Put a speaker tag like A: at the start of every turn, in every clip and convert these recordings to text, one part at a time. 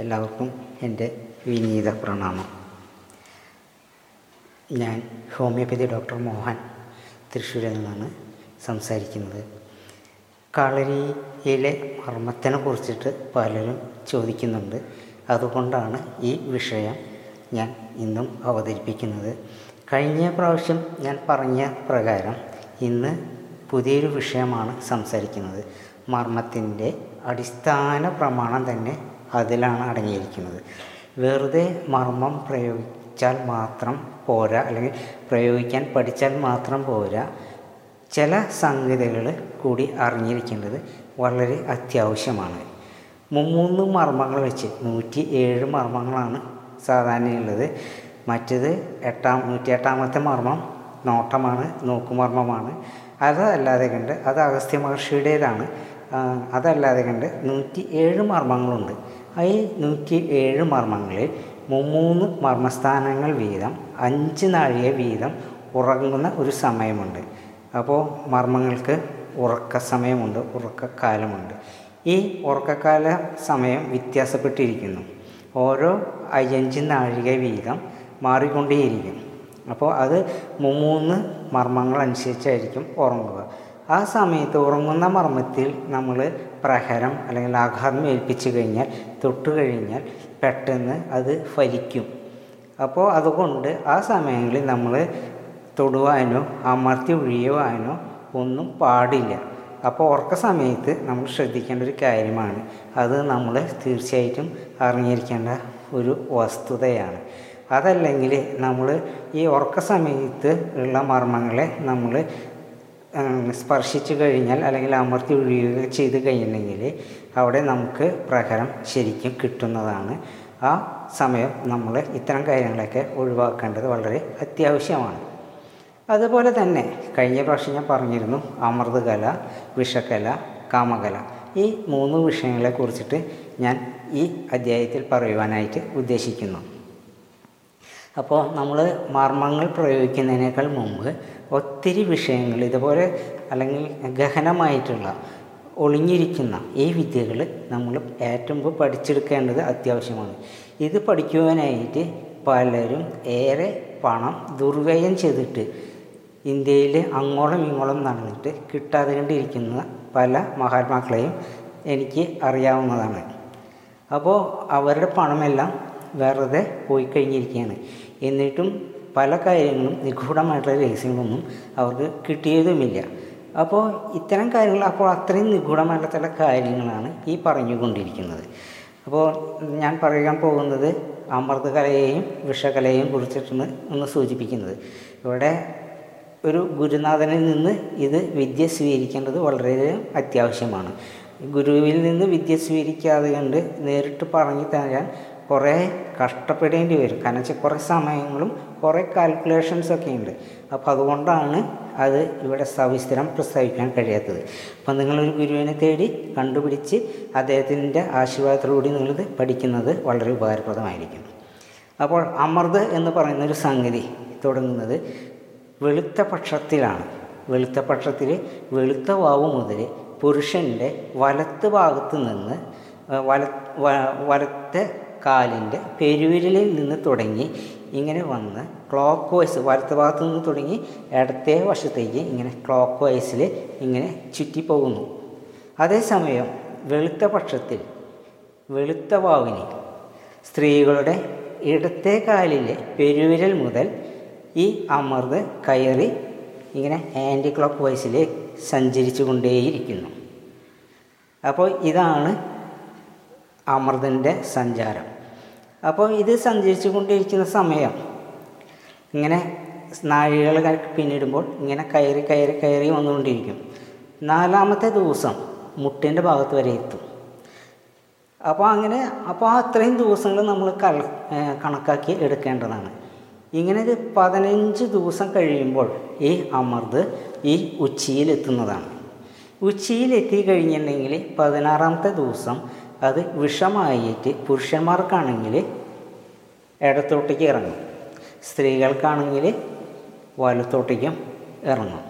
A: എല്ലാവർക്കും എൻ്റെ വിനീത പ്രണാമം ഞാൻ ഹോമിയോപ്പതി ഡോക്ടർ മോഹൻ തൃശ്ശൂരിൽ നിന്നാണ് സംസാരിക്കുന്നത് കളരിയിലെ മർമ്മത്തിനെ കുറിച്ചിട്ട് പലരും ചോദിക്കുന്നുണ്ട് അതുകൊണ്ടാണ് ഈ വിഷയം ഞാൻ ഇന്നും അവതരിപ്പിക്കുന്നത് കഴിഞ്ഞ പ്രാവശ്യം ഞാൻ പറഞ്ഞ പ്രകാരം ഇന്ന് പുതിയൊരു വിഷയമാണ് സംസാരിക്കുന്നത് മർമ്മത്തിൻ്റെ അടിസ്ഥാന പ്രമാണം തന്നെ അതിലാണ് അടങ്ങിയിരിക്കുന്നത് വെറുതെ മർമ്മം പ്രയോഗിച്ചാൽ മാത്രം പോരാ അല്ലെങ്കിൽ പ്രയോഗിക്കാൻ പഠിച്ചാൽ മാത്രം പോരാ ചില സംഗതികൾ കൂടി അറിഞ്ഞിരിക്കേണ്ടത് വളരെ അത്യാവശ്യമാണ് മൂന്ന് മർമ്മങ്ങൾ വെച്ച് നൂറ്റി ഏഴ് മർമ്മങ്ങളാണ് സാധാരണയുള്ളത് മറ്റത് എട്ടാം നൂറ്റി എട്ടാമത്തെ മർമ്മം നോട്ടമാണ് നോക്കുമർമ്മമാണ് അതല്ലാതെ കണ്ട് അത് അഗസ്ത്യ മഹർഷിയുടേതാണ് അതല്ലാതെ കണ്ട് നൂറ്റി ഏഴ് മർമ്മങ്ങളുണ്ട് അതിൽ നൂറ്റി ഏഴ് മർമ്മങ്ങളിൽ മൂന്ന് മർമ്മസ്ഥാനങ്ങൾ വീതം അഞ്ച് നാഴിക വീതം ഉറങ്ങുന്ന ഒരു സമയമുണ്ട് അപ്പോൾ മർമ്മങ്ങൾക്ക് ഉറക്ക സമയമുണ്ട് ഉറക്കക്കാലമുണ്ട് ഈ ഉറക്കക്കാല സമയം വ്യത്യാസപ്പെട്ടിരിക്കുന്നു ഓരോ അഞ്ച് നാഴിക വീതം മാറിക്കൊണ്ടേയിരിക്കും അപ്പോൾ അത് മൂന്ന് മർമ്മങ്ങൾ അനുസരിച്ചായിരിക്കും ഉറങ്ങുക ആ സമയത്ത് ഉറങ്ങുന്ന മർമ്മത്തിൽ നമ്മൾ പ്രഹരം അല്ലെങ്കിൽ ആഘാതം ഏൽപ്പിച്ചു കഴിഞ്ഞാൽ തൊട്ട് കഴിഞ്ഞാൽ പെട്ടെന്ന് അത് ഫലിക്കും അപ്പോൾ അതുകൊണ്ട് ആ സമയങ്ങളിൽ നമ്മൾ തൊടുവാനോ അമർത്തി ഒഴിയുവാനോ ഒന്നും പാടില്ല അപ്പോൾ ഉറക്ക സമയത്ത് നമ്മൾ ശ്രദ്ധിക്കേണ്ട ഒരു കാര്യമാണ് അത് നമ്മൾ തീർച്ചയായിട്ടും അറിഞ്ഞിരിക്കേണ്ട ഒരു വസ്തുതയാണ് അതല്ലെങ്കിൽ നമ്മൾ ഈ ഉറക്ക സമയത്ത് ഉള്ള മർമ്മങ്ങളെ നമ്മൾ സ്പർശിച്ചു കഴിഞ്ഞാൽ അല്ലെങ്കിൽ അമർത്തി ഒഴിയുക ചെയ്ത് കഴിഞ്ഞെങ്കിൽ അവിടെ നമുക്ക് പ്രഹരം ശരിക്കും കിട്ടുന്നതാണ് ആ സമയം നമ്മൾ ഇത്തരം കാര്യങ്ങളൊക്കെ ഒഴിവാക്കേണ്ടത് വളരെ അത്യാവശ്യമാണ് അതുപോലെ തന്നെ കഴിഞ്ഞ പ്രാവശ്യം ഞാൻ പറഞ്ഞിരുന്നു അമൃതകല വിഷകല കാമകല ഈ മൂന്ന് വിഷയങ്ങളെ കുറിച്ചിട്ട് ഞാൻ ഈ അധ്യായത്തിൽ പറയുവാനായിട്ട് ഉദ്ദേശിക്കുന്നു അപ്പോൾ നമ്മൾ മർമ്മങ്ങൾ പ്രയോഗിക്കുന്നതിനേക്കാൾ മുമ്പ് ഒത്തിരി വിഷയങ്ങൾ ഇതുപോലെ അല്ലെങ്കിൽ ഗഹനമായിട്ടുള്ള ഒളിഞ്ഞിരിക്കുന്ന ഈ വിദ്യകൾ നമ്മൾ ഏറ്റവും പഠിച്ചെടുക്കേണ്ടത് അത്യാവശ്യമാണ് ഇത് പഠിക്കുവാനായിട്ട് പലരും ഏറെ പണം ദുർവ്യയം ചെയ്തിട്ട് ഇന്ത്യയിൽ അങ്ങോളം ഇങ്ങോളം നടന്നിട്ട് കിട്ടാതെ കണ്ടിരിക്കുന്ന പല മഹാത്മാക്കളെയും എനിക്ക് അറിയാവുന്നതാണ് അപ്പോൾ അവരുടെ പണമെല്ലാം വെറുതെ പോയി കഴിഞ്ഞിരിക്കുകയാണ് എന്നിട്ടും പല കാര്യങ്ങളും നിഗൂഢമായിട്ടുള്ള രഹസ്യങ്ങളൊന്നും അവർക്ക് കിട്ടിയതുമില്ല അപ്പോൾ ഇത്തരം കാര്യങ്ങൾ അപ്പോൾ അത്രയും നിഗൂഢമായിട്ടുള്ള ചില കാര്യങ്ങളാണ് ഈ പറഞ്ഞുകൊണ്ടിരിക്കുന്നത് അപ്പോൾ ഞാൻ പറയാൻ പോകുന്നത് അമൃതകലയെയും വിഷകലയെയും കുറിച്ചിട്ടാണ് ഒന്ന് സൂചിപ്പിക്കുന്നത് ഇവിടെ ഒരു ഗുരുനാഥനിൽ നിന്ന് ഇത് വിദ്യ സ്വീകരിക്കേണ്ടത് വളരെയധികം അത്യാവശ്യമാണ് ഗുരുവിൽ നിന്ന് വിദ്യ സ്വീകരിക്കാതെ കണ്ട് നേരിട്ട് പറഞ്ഞു തരാൻ കുറേ കഷ്ടപ്പെടേണ്ടി വരും കാരണം വെച്ചാൽ കുറേ സമയങ്ങളും കുറേ കാൽക്കുലേഷൻസൊക്കെ ഉണ്ട് അപ്പോൾ അതുകൊണ്ടാണ് അത് ഇവിടെ സവിസ്ഥിരം പ്രസ്താവിക്കാൻ കഴിയാത്തത് അപ്പം നിങ്ങളൊരു ഗുരുവിനെ തേടി കണ്ടുപിടിച്ച് അദ്ദേഹത്തിൻ്റെ ആശീർവാദത്തിലൂടെ നിങ്ങളിത് പഠിക്കുന്നത് വളരെ ഉപകാരപ്രദമായിരിക്കും അപ്പോൾ അമൃത് എന്ന് പറയുന്ന ഒരു സംഗതി തുടങ്ങുന്നത് വെളുത്ത പക്ഷത്തിലാണ് വെളുത്ത പക്ഷത്തിൽ വെളുത്ത വാവ് മുതൽ പുരുഷൻ്റെ വലത്ത് ഭാഗത്ത് നിന്ന് വല വലത്തെ കാലിൻ്റെ പെരുവിരലിൽ നിന്ന് തുടങ്ങി ഇങ്ങനെ വന്ന് ക്ലോക്ക് വൈസ് വലത്ത് ഭാഗത്ത് നിന്ന് തുടങ്ങി ഇടത്തെ വശത്തേക്ക് ഇങ്ങനെ ക്ലോക്ക് വൈസിൽ ഇങ്ങനെ ചുറ്റിപ്പോകുന്നു അതേസമയം വെളുത്ത പക്ഷത്തിൽ വെളുത്ത വാവിന് സ്ത്രീകളുടെ ഇടത്തെ കാലിലെ പെരുവിരൽ മുതൽ ഈ അമർദ് കയറി ഇങ്ങനെ ആൻറ്റി ക്ലോക്ക് വൈസിൽ സഞ്ചരിച്ചു കൊണ്ടേയിരിക്കുന്നു അപ്പോൾ ഇതാണ് അമൃതൻ്റെ സഞ്ചാരം അപ്പോൾ ഇത് സഞ്ചരിച്ചു കൊണ്ടിരിക്കുന്ന സമയം ഇങ്ങനെ നാഴികൾ പിന്നിടുമ്പോൾ ഇങ്ങനെ കയറി കയറി കയറി വന്നുകൊണ്ടിരിക്കും നാലാമത്തെ ദിവസം മുട്ടിൻ്റെ ഭാഗത്ത് വരെ എത്തും അപ്പോൾ അങ്ങനെ അപ്പോൾ അത്രയും ദിവസങ്ങൾ നമ്മൾ കണക്കാക്കി എടുക്കേണ്ടതാണ് ഇങ്ങനെ ഒരു പതിനഞ്ച് ദിവസം കഴിയുമ്പോൾ ഈ അമർത് ഈ ഉച്ചിയിലെത്തുന്നതാണ് ഉച്ചിയിലെത്തി കഴിഞ്ഞിട്ടുണ്ടെങ്കിൽ പതിനാറാമത്തെ ദിവസം അത് വിഷമായിട്ട് പുരുഷന്മാർക്കാണെങ്കിൽ ഇടത്തോട്ടേക്ക് ഇറങ്ങും സ്ത്രീകൾക്കാണെങ്കിൽ വലത്തോട്ടേക്കും ഇറങ്ങും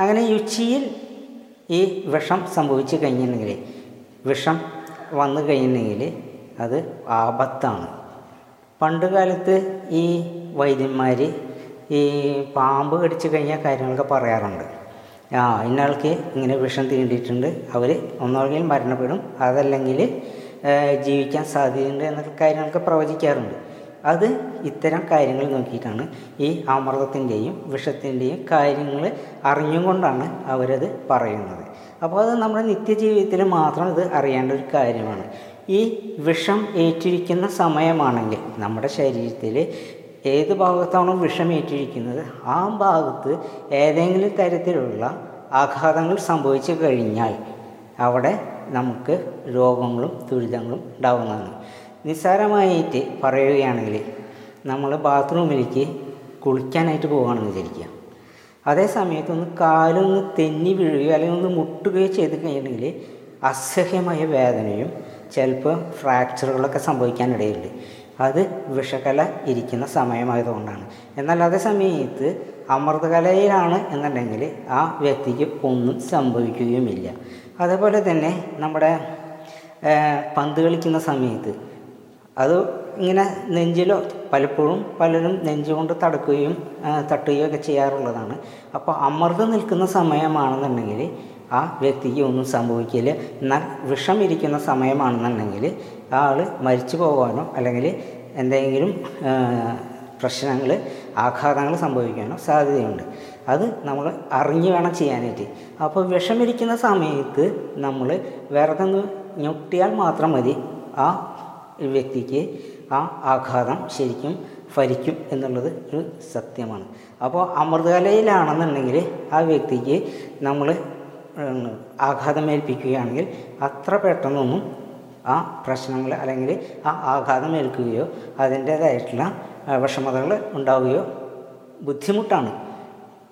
A: അങ്ങനെ യുച്ചിയിൽ ഈ വിഷം സംഭവിച്ചു കഴിഞ്ഞിട്ടുണ്ടെങ്കിൽ വിഷം വന്നു കഴിഞ്ഞെങ്കിൽ അത് ആപത്താണ് പണ്ടുകാലത്ത് ഈ വൈദ്യന്മാർ ഈ പാമ്പ് കടിച്ചു കഴിഞ്ഞ കാര്യങ്ങളൊക്കെ പറയാറുണ്ട് ആ ഇന്നയാൾക്ക് ഇങ്ങനെ വിഷം തീണ്ടിയിട്ടുണ്ട് അവർ ഒന്നുകിൽ മരണപ്പെടും അതല്ലെങ്കിൽ ജീവിക്കാൻ സാധ്യതയുണ്ട് എന്നൊക്കെ കാര്യങ്ങളൊക്കെ പ്രവചിക്കാറുണ്ട് അത് ഇത്തരം കാര്യങ്ങൾ നോക്കിയിട്ടാണ് ഈ അമൃതത്തിൻ്റെയും വിഷത്തിൻ്റെയും കാര്യങ്ങൾ അറിഞ്ഞുകൊണ്ടാണ് അവരത് പറയുന്നത് അപ്പോൾ അത് നമ്മുടെ നിത്യജീവിതത്തിൽ മാത്രം ഇത് അറിയേണ്ട ഒരു കാര്യമാണ് ഈ വിഷം ഏറ്റിരിക്കുന്ന സമയമാണെങ്കിൽ നമ്മുടെ ശരീരത്തിൽ ഏത് ഭാഗത്താണോ വിഷമേറ്റിരിക്കുന്നത് ആ ഭാഗത്ത് ഏതെങ്കിലും തരത്തിലുള്ള ആഘാതങ്ങൾ സംഭവിച്ചു കഴിഞ്ഞാൽ അവിടെ നമുക്ക് രോഗങ്ങളും ദുരിതങ്ങളും ഉണ്ടാകുന്നതാണ് നിസ്സാരമായിട്ട് പറയുകയാണെങ്കിൽ നമ്മൾ ബാത്റൂമിലേക്ക് കുളിക്കാനായിട്ട് പോകുകയാണെന്ന് വിചാരിക്കുക അതേ സമയത്തൊന്ന് കാലൊന്ന് തെന്നി വീഴുകയോ അല്ലെങ്കിൽ ഒന്ന് മുട്ടുകയോ ചെയ്ത് കഴിഞ്ഞിട്ടുണ്ടെങ്കിൽ അസഹ്യമായ വേദനയും ചിലപ്പോൾ ഫ്രാക്ചറുകളൊക്കെ സംഭവിക്കാനിടയുണ്ട് അത് വിഷകല ഇരിക്കുന്ന സമയമായതുകൊണ്ടാണ് എന്നാൽ അതേ സമയത്ത് അമൃതകലയിലാണ് എന്നുണ്ടെങ്കിൽ ആ വ്യക്തിക്ക് ഒന്നും സംഭവിക്കുകയുമില്ല അതേപോലെ തന്നെ നമ്മുടെ പന്ത് കളിക്കുന്ന സമയത്ത് അത് ഇങ്ങനെ നെഞ്ചിലോ പലപ്പോഴും പലരും നെഞ്ചുകൊണ്ട് തടക്കുകയും തട്ടുകയും ഒക്കെ ചെയ്യാറുള്ളതാണ് അപ്പോൾ അമർന്ന് നിൽക്കുന്ന സമയമാണെന്നുണ്ടെങ്കിൽ ആ വ്യക്തിക്ക് ഒന്നും സംഭവിക്കില്ല എന്നാൽ വിഷം ഇരിക്കുന്ന സമയമാണെന്നുണ്ടെങ്കിൽ ആ ആൾ മരിച്ചു പോകാനോ അല്ലെങ്കിൽ എന്തെങ്കിലും പ്രശ്നങ്ങൾ ആഘാതങ്ങൾ സംഭവിക്കാനോ സാധ്യതയുണ്ട് അത് നമ്മൾ അറിഞ്ഞു വേണം ചെയ്യാനായിട്ട് അപ്പോൾ വിഷമിരിക്കുന്ന സമയത്ത് നമ്മൾ വെറുതെ ഞൊട്ടിയാൽ മാത്രം മതി ആ വ്യക്തിക്ക് ആ ആഘാതം ശരിക്കും ഫലിക്കും എന്നുള്ളത് ഒരു സത്യമാണ് അപ്പോൾ അമൃതകലയിലാണെന്നുണ്ടെങ്കിൽ ആ വ്യക്തിക്ക് നമ്മൾ ആഘാതമേൽപ്പിക്കുകയാണെങ്കിൽ അത്ര പെട്ടെന്നൊന്നും ആ പ്രശ്നങ്ങൾ അല്ലെങ്കിൽ ആ ആഘാതം ഏൽക്കുകയോ അതിൻ്റേതായിട്ടുള്ള വിഷമതകൾ ഉണ്ടാവുകയോ ബുദ്ധിമുട്ടാണ്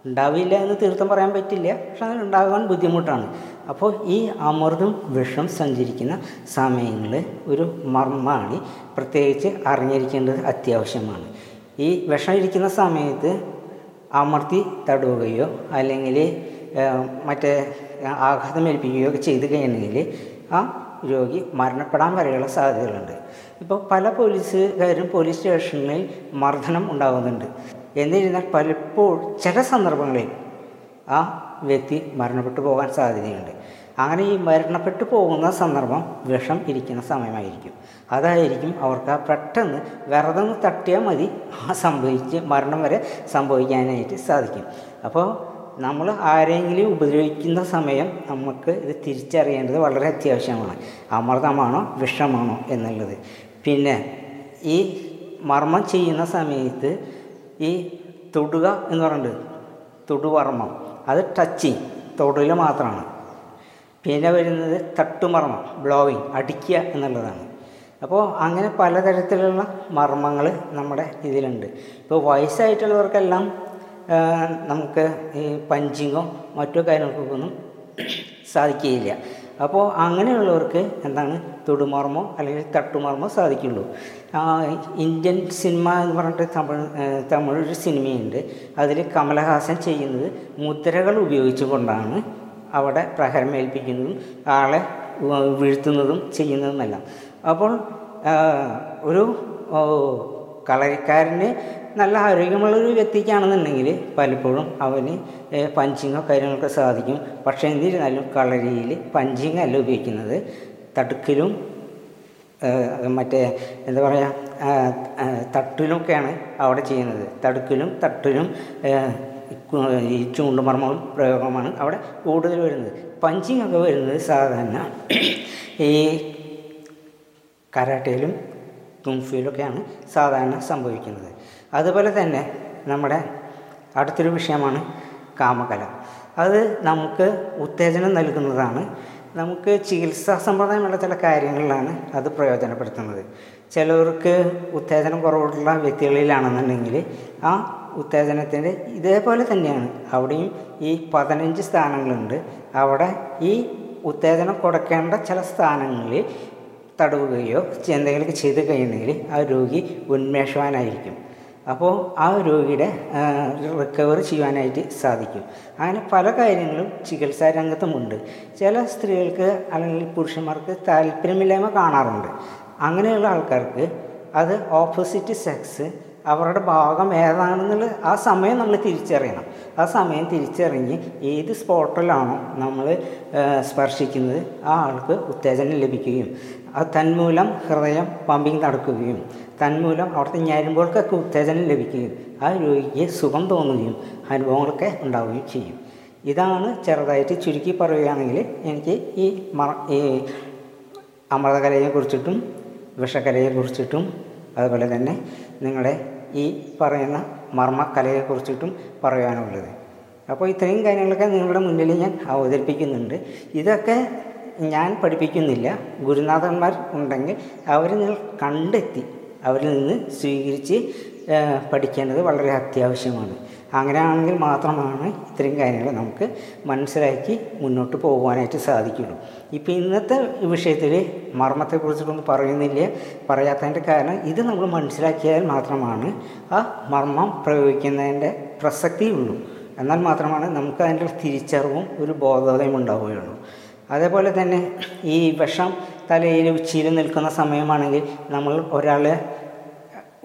A: ഉണ്ടാവില്ല എന്ന് തീർത്ഥം പറയാൻ പറ്റില്ല പക്ഷെ അത് ഉണ്ടാകാൻ ബുദ്ധിമുട്ടാണ് അപ്പോൾ ഈ അമൃതും വിഷം സഞ്ചരിക്കുന്ന സമയങ്ങളിൽ ഒരു മർമ്മമാണ് പ്രത്യേകിച്ച് അറിഞ്ഞിരിക്കേണ്ടത് അത്യാവശ്യമാണ് ഈ വിഷം ഇരിക്കുന്ന സമയത്ത് അമർത്തി തടവുകയോ അല്ലെങ്കിൽ മറ്റേ ആഘാതം ഏൽപ്പിക്കുകയോ ഒക്കെ ചെയ്ത് കഴിഞ്ഞെങ്കിൽ ആ രോഗി മരണപ്പെടാൻ വരെയുള്ള സാധ്യതകളുണ്ട് ഇപ്പോൾ പല പോലീസുകാരും പോലീസ് സ്റ്റേഷനിൽ മർദ്ദനം ഉണ്ടാകുന്നുണ്ട് എന്നിരുന്നാൽ പലപ്പോഴും ചില സന്ദർഭങ്ങളിൽ ആ വ്യക്തി മരണപ്പെട്ടു പോകാൻ സാധ്യതയുണ്ട് അങ്ങനെ ഈ മരണപ്പെട്ടു പോകുന്ന സന്ദർഭം വിഷം ഇരിക്കുന്ന സമയമായിരിക്കും അതായിരിക്കും അവർക്ക് പെട്ടെന്ന് വിറതെന്ന് തട്ടിയാൽ മതി ആ സംഭവിച്ച് മരണം വരെ സംഭവിക്കാനായിട്ട് സാധിക്കും അപ്പോൾ നമ്മൾ ആരെങ്കിലും ഉപദ്രവിക്കുന്ന സമയം നമുക്ക് ഇത് തിരിച്ചറിയേണ്ടത് വളരെ അത്യാവശ്യമാണ് അമൃതമാണോ വിഷമാണോ എന്നുള്ളത് പിന്നെ ഈ മർമ്മം ചെയ്യുന്ന സമയത്ത് ഈ തൊടുക എന്ന് പറയുന്നത് തൊടുവർമ്മം അത് ടച്ചിങ് തൊടിൽ മാത്രമാണ് പിന്നെ വരുന്നത് തട്ടുമർമ്മം ബ്ലോവിങ് അടിക്കുക എന്നുള്ളതാണ് അപ്പോൾ അങ്ങനെ പലതരത്തിലുള്ള മർമ്മങ്ങൾ നമ്മുടെ ഇതിലുണ്ട് ഇപ്പോൾ വയസ്സായിട്ടുള്ളവർക്കെല്ലാം നമുക്ക് ഈ പഞ്ചിങ്ങോ മറ്റു കാര്യങ്ങൾക്കൊന്നും സാധിക്കുകയില്ല അപ്പോൾ അങ്ങനെയുള്ളവർക്ക് എന്താണ് തൊടുമാർമോ അല്ലെങ്കിൽ തട്ടുമാർമോ സാധിക്കുള്ളൂ ഇന്ത്യൻ സിനിമ എന്ന് പറഞ്ഞിട്ട് തമിഴ് തമിഴൊരു സിനിമയുണ്ട് അതിൽ കമലഹാസൻ ചെയ്യുന്നത് മുദ്രകൾ ഉപയോഗിച്ചുകൊണ്ടാണ് അവിടെ ഏൽപ്പിക്കുന്നതും ആളെ വീഴ്ത്തുന്നതും ചെയ്യുന്നതുമെല്ലാം അപ്പോൾ ഒരു കളരിക്കാരന് നല്ല ആരോഗ്യമുള്ളൊരു വ്യക്തിക്കാണെന്നുണ്ടെങ്കിൽ പലപ്പോഴും അവന് പഞ്ചിങ്ങോ കാര്യങ്ങളൊക്കെ സാധിക്കും പക്ഷേ എന്നിരുന്നാലും കളരിയിൽ പഞ്ചിങ് അല്ല ഉപയോഗിക്കുന്നത് തടുക്കിലും മറ്റേ എന്താ പറയുക തട്ടിലുമൊക്കെയാണ് അവിടെ ചെയ്യുന്നത് തടുക്കിലും തട്ടിലും ഈ ചൂണ്ടുമർമ്മവും പ്രയോഗമാണ് അവിടെ കൂടുതൽ വരുന്നത് പഞ്ചിങ് ഒക്കെ വരുന്നത് സാധാരണ ഈ കരാട്ടയിലും തുംഫിയിലൊക്കെയാണ് സാധാരണ സംഭവിക്കുന്നത് അതുപോലെ തന്നെ നമ്മുടെ അടുത്തൊരു വിഷയമാണ് കാമകല അത് നമുക്ക് ഉത്തേജനം നൽകുന്നതാണ് നമുക്ക് ചികിത്സാ സമ്പ്രദായമുള്ള ചില കാര്യങ്ങളിലാണ് അത് പ്രയോജനപ്പെടുത്തുന്നത് ചിലവർക്ക് ഉത്തേജനം കുറവുള്ള വ്യക്തികളിലാണെന്നുണ്ടെങ്കിൽ ആ ഉത്തേജനത്തിൻ്റെ ഇതേപോലെ തന്നെയാണ് അവിടെയും ഈ പതിനഞ്ച് സ്ഥാനങ്ങളുണ്ട് അവിടെ ഈ ഉത്തേജനം കൊടുക്കേണ്ട ചില സ്ഥാനങ്ങളിൽ തടവുകയോ എന്തെങ്കിലും ചെയ്ത് കഴിഞ്ഞെങ്കിൽ ആ രോഗി ഉന്മേഷവാനായിരിക്കും അപ്പോൾ ആ രോഗിയുടെ റിക്കവർ ചെയ്യുവാനായിട്ട് സാധിക്കും അങ്ങനെ പല കാര്യങ്ങളും ചികിത്സാ രംഗത്തുമുണ്ട് ചില സ്ത്രീകൾക്ക് അല്ലെങ്കിൽ പുരുഷന്മാർക്ക് താല്പര്യമില്ലായ്മ കാണാറുണ്ട് അങ്ങനെയുള്ള ആൾക്കാർക്ക് അത് ഓപ്പോസിറ്റ് സെക്സ് അവരുടെ ഭാഗം ഏതാണെന്നുള്ള ആ സമയം നമ്മൾ തിരിച്ചറിയണം ആ സമയം തിരിച്ചറിഞ്ഞ് ഏത് സ്പോട്ടിലാണോ നമ്മൾ സ്പർശിക്കുന്നത് ആ ആൾക്ക് ഉത്തേജനം ലഭിക്കുകയും അത് തന്മൂലം ഹൃദയം പമ്പിങ് നടക്കുകയും തന്മൂലം അവിടുത്തെ ഞരുമ്പോൾക്കൊക്കെ ഉത്തേജനം ലഭിക്കുകയും ആ രോഗിക്ക് സുഖം തോന്നുകയും അനുഭവങ്ങളൊക്കെ ഉണ്ടാവുകയും ചെയ്യും ഇതാണ് ചെറുതായിട്ട് ചുരുക്കി പറയുകയാണെങ്കിൽ എനിക്ക് ഈ മറ ഈ അമൃതകലയെക്കുറിച്ചിട്ടും വിഷകലയെക്കുറിച്ചിട്ടും അതുപോലെ തന്നെ നിങ്ങളുടെ ഈ പറയുന്ന മർമ്മകലയെക്കുറിച്ചിട്ടും പറയാനുള്ളത് അപ്പോൾ ഇത്രയും കാര്യങ്ങളൊക്കെ നിങ്ങളുടെ മുന്നിൽ ഞാൻ അവതരിപ്പിക്കുന്നുണ്ട് ഇതൊക്കെ ഞാൻ പഠിപ്പിക്കുന്നില്ല ഗുരുനാഥന്മാർ ഉണ്ടെങ്കിൽ അവർ നിങ്ങൾ കണ്ടെത്തി അവരിൽ നിന്ന് സ്വീകരിച്ച് പഠിക്കേണ്ടത് വളരെ അത്യാവശ്യമാണ് അങ്ങനെയാണെങ്കിൽ മാത്രമാണ് ഇത്രയും കാര്യങ്ങൾ നമുക്ക് മനസ്സിലാക്കി മുന്നോട്ട് പോകുവാനായിട്ട് സാധിക്കുള്ളൂ ഇപ്പം ഇന്നത്തെ വിഷയത്തിൽ മർമ്മത്തെക്കുറിച്ചിട്ടൊന്നും പറയുന്നില്ല പറയാത്തതിൻ്റെ കാരണം ഇത് നമ്മൾ മനസ്സിലാക്കിയാൽ മാത്രമാണ് ആ മർമ്മം പ്രയോഗിക്കുന്നതിൻ്റെ പ്രസക്തിയുള്ളൂ എന്നാൽ മാത്രമാണ് നമുക്ക് അതിൻ്റെ തിരിച്ചറിവും ഒരു ബോധതയും ഉണ്ടാവുകയുള്ളൂ അതേപോലെ തന്നെ ഈ വിഷം തലയിൽ ഉച്ചയിൽ നിൽക്കുന്ന സമയമാണെങ്കിൽ നമ്മൾ ഒരാളെ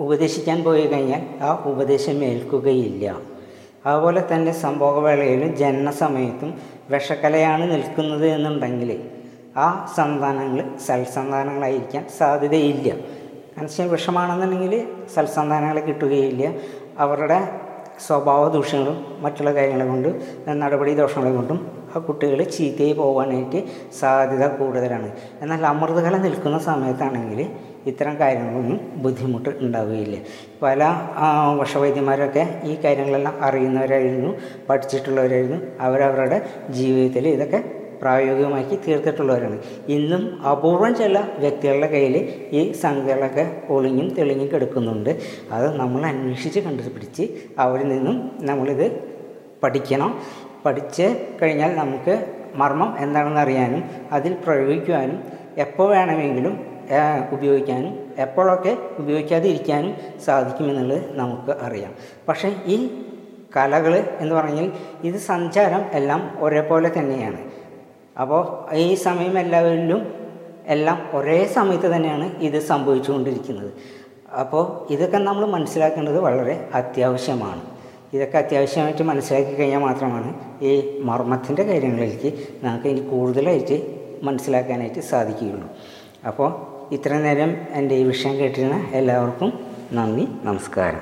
A: ഉപദേശിക്കാൻ പോയി കഴിഞ്ഞാൽ ആ ഉപദേശം ഏൽക്കുകയില്ല അതുപോലെ തന്നെ സംഭോഗവേളയിലും ജനനസമയത്തും വിഷക്കലയാണ് നിൽക്കുന്നത് എന്നുണ്ടെങ്കിൽ ആ സന്താനങ്ങൾ സൽസന്താനങ്ങളായിരിക്കാൻ സാധ്യതയില്ല എന്നുവെച്ചാൽ വിഷമാണെന്നുണ്ടെങ്കിൽ സൽസന്താനങ്ങൾ കിട്ടുകയില്ല അവരുടെ സ്വഭാവ ദൂഷ്യങ്ങളും മറ്റുള്ള കാര്യങ്ങളെ കൊണ്ട് നടപടി ദോഷങ്ങളെ കൊണ്ടും ആ കുട്ടികൾ ചീത്തയായി പോകാനായിട്ട് സാധ്യത കൂടുതലാണ് എന്നാൽ അമൃതകല നിൽക്കുന്ന സമയത്താണെങ്കിൽ ഇത്തരം കാര്യങ്ങളൊന്നും ബുദ്ധിമുട്ട് ഉണ്ടാവുകയില്ല പല ഭക്ഷവൈദ്യന്മാരൊക്കെ ഈ കാര്യങ്ങളെല്ലാം അറിയുന്നവരായിരുന്നു പഠിച്ചിട്ടുള്ളവരായിരുന്നു അവരവരുടെ ജീവിതത്തിൽ ഇതൊക്കെ പ്രായോഗികമാക്കി തീർത്തിട്ടുള്ളവരാണ് ഇന്നും അപൂർവം ചില വ്യക്തികളുടെ കയ്യിൽ ഈ സംഖ്യകളൊക്കെ ഒളിഞ്ഞും തെളിഞ്ഞും കിടക്കുന്നുണ്ട് അത് നമ്മൾ അന്വേഷിച്ച് കണ്ടുപിടിച്ച് അവരിൽ നിന്നും നമ്മളിത് പഠിക്കണം പഠിച്ച് കഴിഞ്ഞാൽ നമുക്ക് മർമ്മം എന്താണെന്ന് അറിയാനും അതിൽ പ്രയോഗിക്കുവാനും എപ്പോൾ വേണമെങ്കിലും ഉപയോഗിക്കാനും എപ്പോഴൊക്കെ ഉപയോഗിക്കാതെ ഇരിക്കാനും സാധിക്കുമെന്നുള്ളത് നമുക്ക് അറിയാം പക്ഷേ ഈ കലകൾ എന്ന് പറഞ്ഞാൽ ഇത് സഞ്ചാരം എല്ലാം ഒരേപോലെ തന്നെയാണ് അപ്പോൾ ഈ സമയം എല്ലാവരിലും എല്ലാം ഒരേ സമയത്ത് തന്നെയാണ് ഇത് സംഭവിച്ചുകൊണ്ടിരിക്കുന്നത് അപ്പോൾ ഇതൊക്കെ നമ്മൾ മനസ്സിലാക്കേണ്ടത് വളരെ അത്യാവശ്യമാണ് ഇതൊക്കെ അത്യാവശ്യമായിട്ട് മനസ്സിലാക്കി കഴിഞ്ഞാൽ മാത്രമാണ് ഈ മർമ്മത്തിൻ്റെ കാര്യങ്ങളിലേക്ക് നമുക്ക് ഇനി കൂടുതലായിട്ട് മനസ്സിലാക്കാനായിട്ട് സാധിക്കുകയുള്ളൂ അപ്പോൾ ഇത്രയും നേരം എൻ്റെ ഈ വിഷയം കേട്ടിരുന്ന എല്ലാവർക്കും നന്ദി നമസ്കാരം